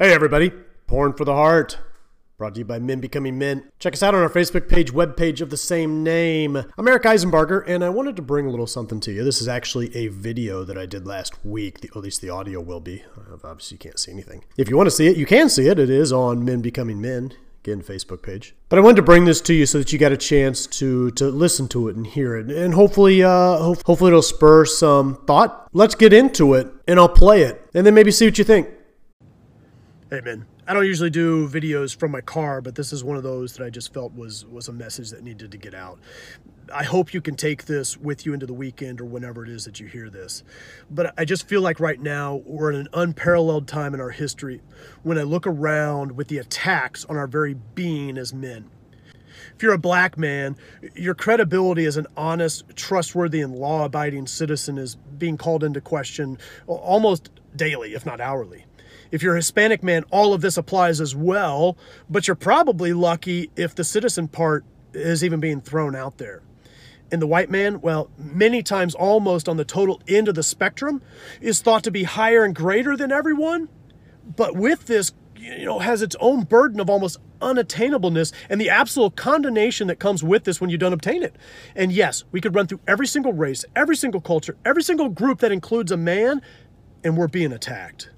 Hey, everybody. Porn for the Heart. Brought to you by Men Becoming Men. Check us out on our Facebook page, webpage of the same name. I'm Eric Eisenbarger, and I wanted to bring a little something to you. This is actually a video that I did last week. The, at least the audio will be. Obviously, you can't see anything. If you want to see it, you can see it. It is on Men Becoming Men. Again, Facebook page. But I wanted to bring this to you so that you got a chance to to listen to it and hear it, and hopefully, uh, ho- hopefully it'll spur some thought. Let's get into it, and I'll play it, and then maybe see what you think. Hey man, I don't usually do videos from my car, but this is one of those that I just felt was was a message that needed to get out. I hope you can take this with you into the weekend or whenever it is that you hear this. But I just feel like right now we're in an unparalleled time in our history when I look around with the attacks on our very being as men. If you're a black man, your credibility as an honest, trustworthy, and law abiding citizen is being called into question almost daily, if not hourly. If you're a Hispanic man, all of this applies as well, but you're probably lucky if the citizen part is even being thrown out there. And the white man, well, many times almost on the total end of the spectrum, is thought to be higher and greater than everyone. But with this, you know, has its own burden of almost unattainableness and the absolute condemnation that comes with this when you don't obtain it. And yes, we could run through every single race, every single culture, every single group that includes a man, and we're being attacked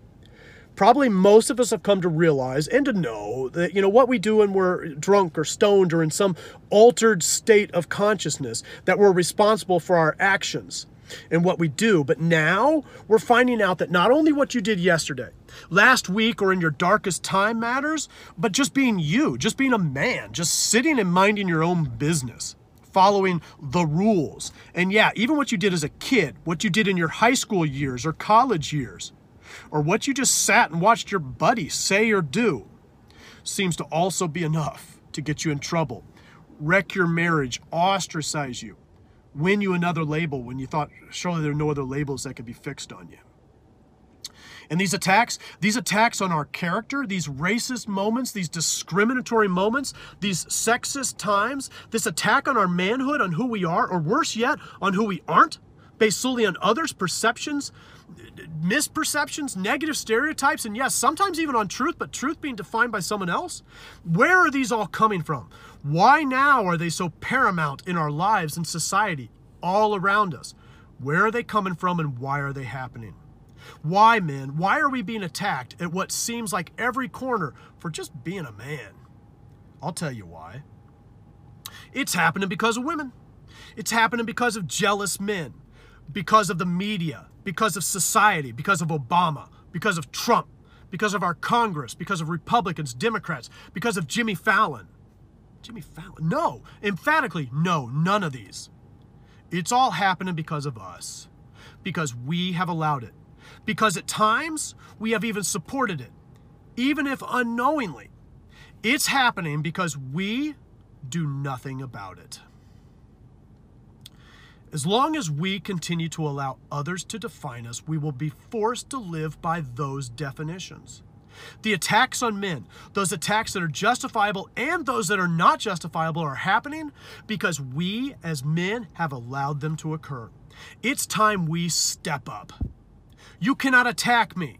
probably most of us have come to realize and to know that you know what we do when we're drunk or stoned or in some altered state of consciousness that we're responsible for our actions and what we do. But now we're finding out that not only what you did yesterday last week or in your darkest time matters but just being you just being a man just sitting and minding your own business following the rules. And yeah even what you did as a kid what you did in your high school years or college years or what you just sat and watched your buddy say or do seems to also be enough to get you in trouble, wreck your marriage, ostracize you, win you another label when you thought surely there are no other labels that could be fixed on you. And these attacks, these attacks on our character, these racist moments, these discriminatory moments, these sexist times, this attack on our manhood, on who we are, or worse yet, on who we aren't, based solely on others' perceptions, misperceptions, negative stereotypes, and yes, sometimes even on truth, but truth being defined by someone else? Where are these all coming from? Why now are they so paramount in our lives and society all around us? Where are they coming from and why are they happening? Why, men? Why are we being attacked at what seems like every corner for just being a man? I'll tell you why. It's happening because of women. It's happening because of jealous men, because of the media, because of society, because of Obama, because of Trump, because of our Congress, because of Republicans, Democrats, because of Jimmy Fallon. Jimmy Fallon? No, emphatically, no, none of these. It's all happening because of us, because we have allowed it, because at times we have even supported it, even if unknowingly. It's happening because we do nothing about it. As long as we continue to allow others to define us, we will be forced to live by those definitions. The attacks on men, those attacks that are justifiable and those that are not justifiable, are happening because we as men have allowed them to occur. It's time we step up. You cannot attack me.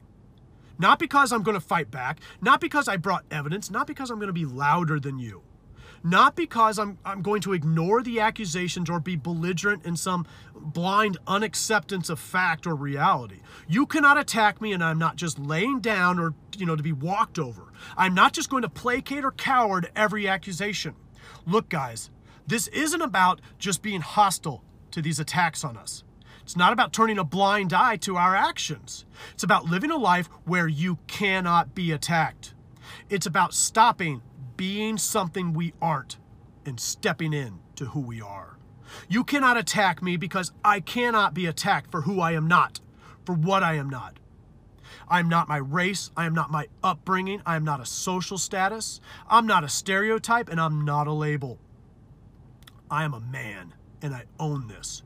Not because I'm going to fight back, not because I brought evidence, not because I'm going to be louder than you not because I'm, I'm going to ignore the accusations or be belligerent in some blind unacceptance of fact or reality. You cannot attack me and I'm not just laying down or, you know, to be walked over. I'm not just going to placate or cower to every accusation. Look, guys, this isn't about just being hostile to these attacks on us. It's not about turning a blind eye to our actions. It's about living a life where you cannot be attacked. It's about stopping being something we aren't and stepping in to who we are. You cannot attack me because I cannot be attacked for who I am not, for what I am not. I am not my race. I am not my upbringing. I am not a social status. I'm not a stereotype and I'm not a label. I am a man and I own this.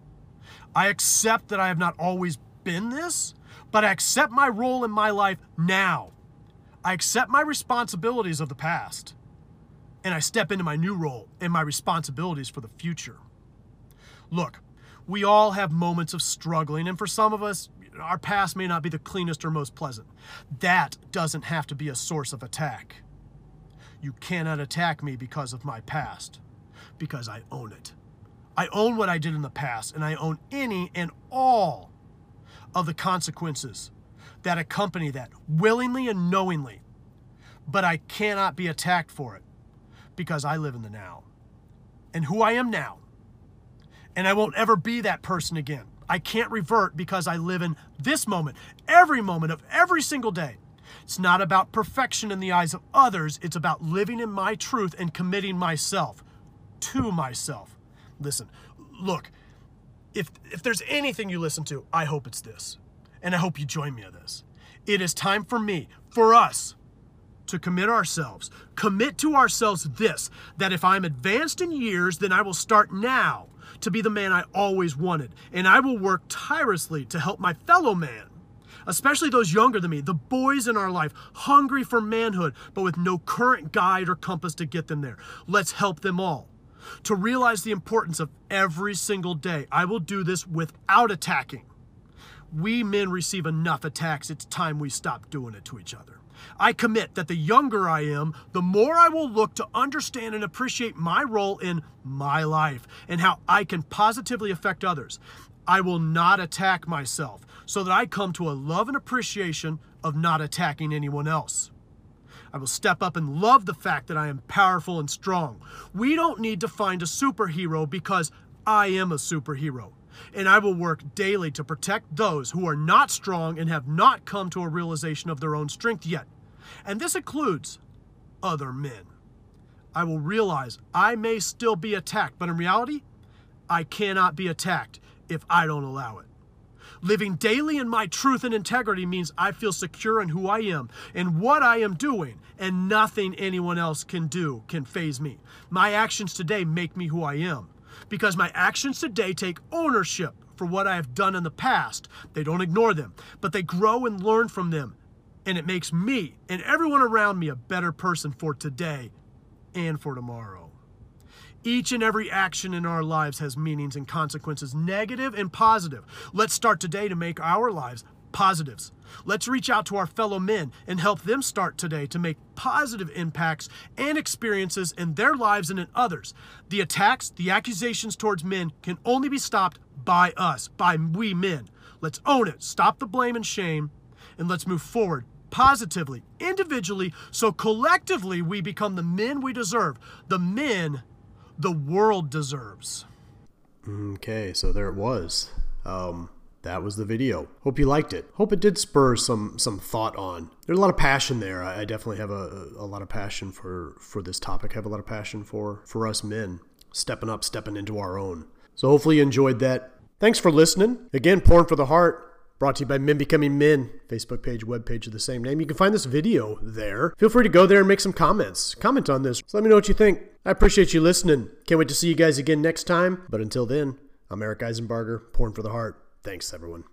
I accept that I have not always been this, but I accept my role in my life now. I accept my responsibilities of the past and I step into my new role and my responsibilities for the future. Look, we all have moments of struggling, and for some of us, our past may not be the cleanest or most pleasant. That doesn't have to be a source of attack. You cannot attack me because of my past, because I own it. I own what I did in the past, and I own any and all of the consequences that accompany that, willingly and knowingly. But I cannot be attacked for it because I live in the now. And who I am now. And I won't ever be that person again. I can't revert because I live in this moment, every moment of every single day. It's not about perfection in the eyes of others, it's about living in my truth and committing myself to myself. Listen, look, if if there's anything you listen to, I hope it's this. And I hope you join me on this. It is time for me, for us, to commit ourselves. Commit to ourselves this that if I'm advanced in years, then I will start now to be the man I always wanted. And I will work tirelessly to help my fellow man, especially those younger than me, the boys in our life, hungry for manhood, but with no current guide or compass to get them there. Let's help them all. To realize the importance of every single day, I will do this without attacking. We men receive enough attacks. It's time we stop doing it to each other. I commit that the younger I am, the more I will look to understand and appreciate my role in my life and how I can positively affect others. I will not attack myself so that I come to a love and appreciation of not attacking anyone else. I will step up and love the fact that I am powerful and strong. We don't need to find a superhero because I am a superhero. And I will work daily to protect those who are not strong and have not come to a realization of their own strength yet. And this includes other men. I will realize I may still be attacked, but in reality, I cannot be attacked if I don't allow it. Living daily in my truth and integrity means I feel secure in who I am and what I am doing, and nothing anyone else can do can faze me. My actions today make me who I am because my actions today take ownership for what I have done in the past. They don't ignore them, but they grow and learn from them. And it makes me and everyone around me a better person for today and for tomorrow. Each and every action in our lives has meanings and consequences, negative and positive. Let's start today to make our lives positives. Let's reach out to our fellow men and help them start today to make positive impacts and experiences in their lives and in others. The attacks, the accusations towards men can only be stopped by us, by we men. Let's own it, stop the blame and shame, and let's move forward positively, individually, so collectively we become the men we deserve, the men the world deserves. Okay, so there it was. Um, that was the video. Hope you liked it. Hope it did spur some some thought on. There's a lot of passion there. I definitely have a, a lot of passion for for this topic. I have a lot of passion for for us men stepping up, stepping into our own. So hopefully you enjoyed that. Thanks for listening. Again, porn for the heart. Brought to you by Men Becoming Men, Facebook page, web page of the same name. You can find this video there. Feel free to go there and make some comments. Comment on this. So let me know what you think. I appreciate you listening. Can't wait to see you guys again next time. But until then, I'm Eric Eisenbarger, Porn for the Heart. Thanks, everyone.